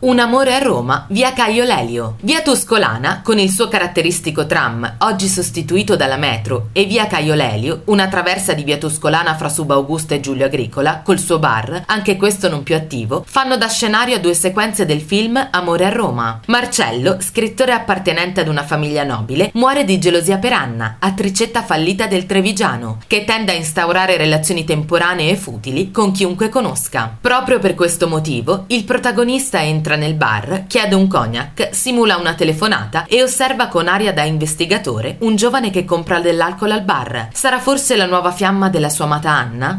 Un amore a Roma, via Caio Lelio. Via Tuscolana, con il suo caratteristico tram, oggi sostituito dalla metro, e via Caio Lelio, una traversa di via Tuscolana fra Subaugusta e Giulio Agricola, col suo bar, anche questo non più attivo, fanno da scenario a due sequenze del film Amore a Roma. Marcello, scrittore appartenente ad una famiglia nobile, muore di gelosia per Anna, attricetta fallita del Trevigiano, che tende a instaurare relazioni temporanee e futili con chiunque conosca. Proprio per questo motivo, il protagonista entra entra nel bar, chiede un cognac, simula una telefonata e osserva con aria da investigatore un giovane che compra dell'alcol al bar. Sarà forse la nuova fiamma della sua amata Anna?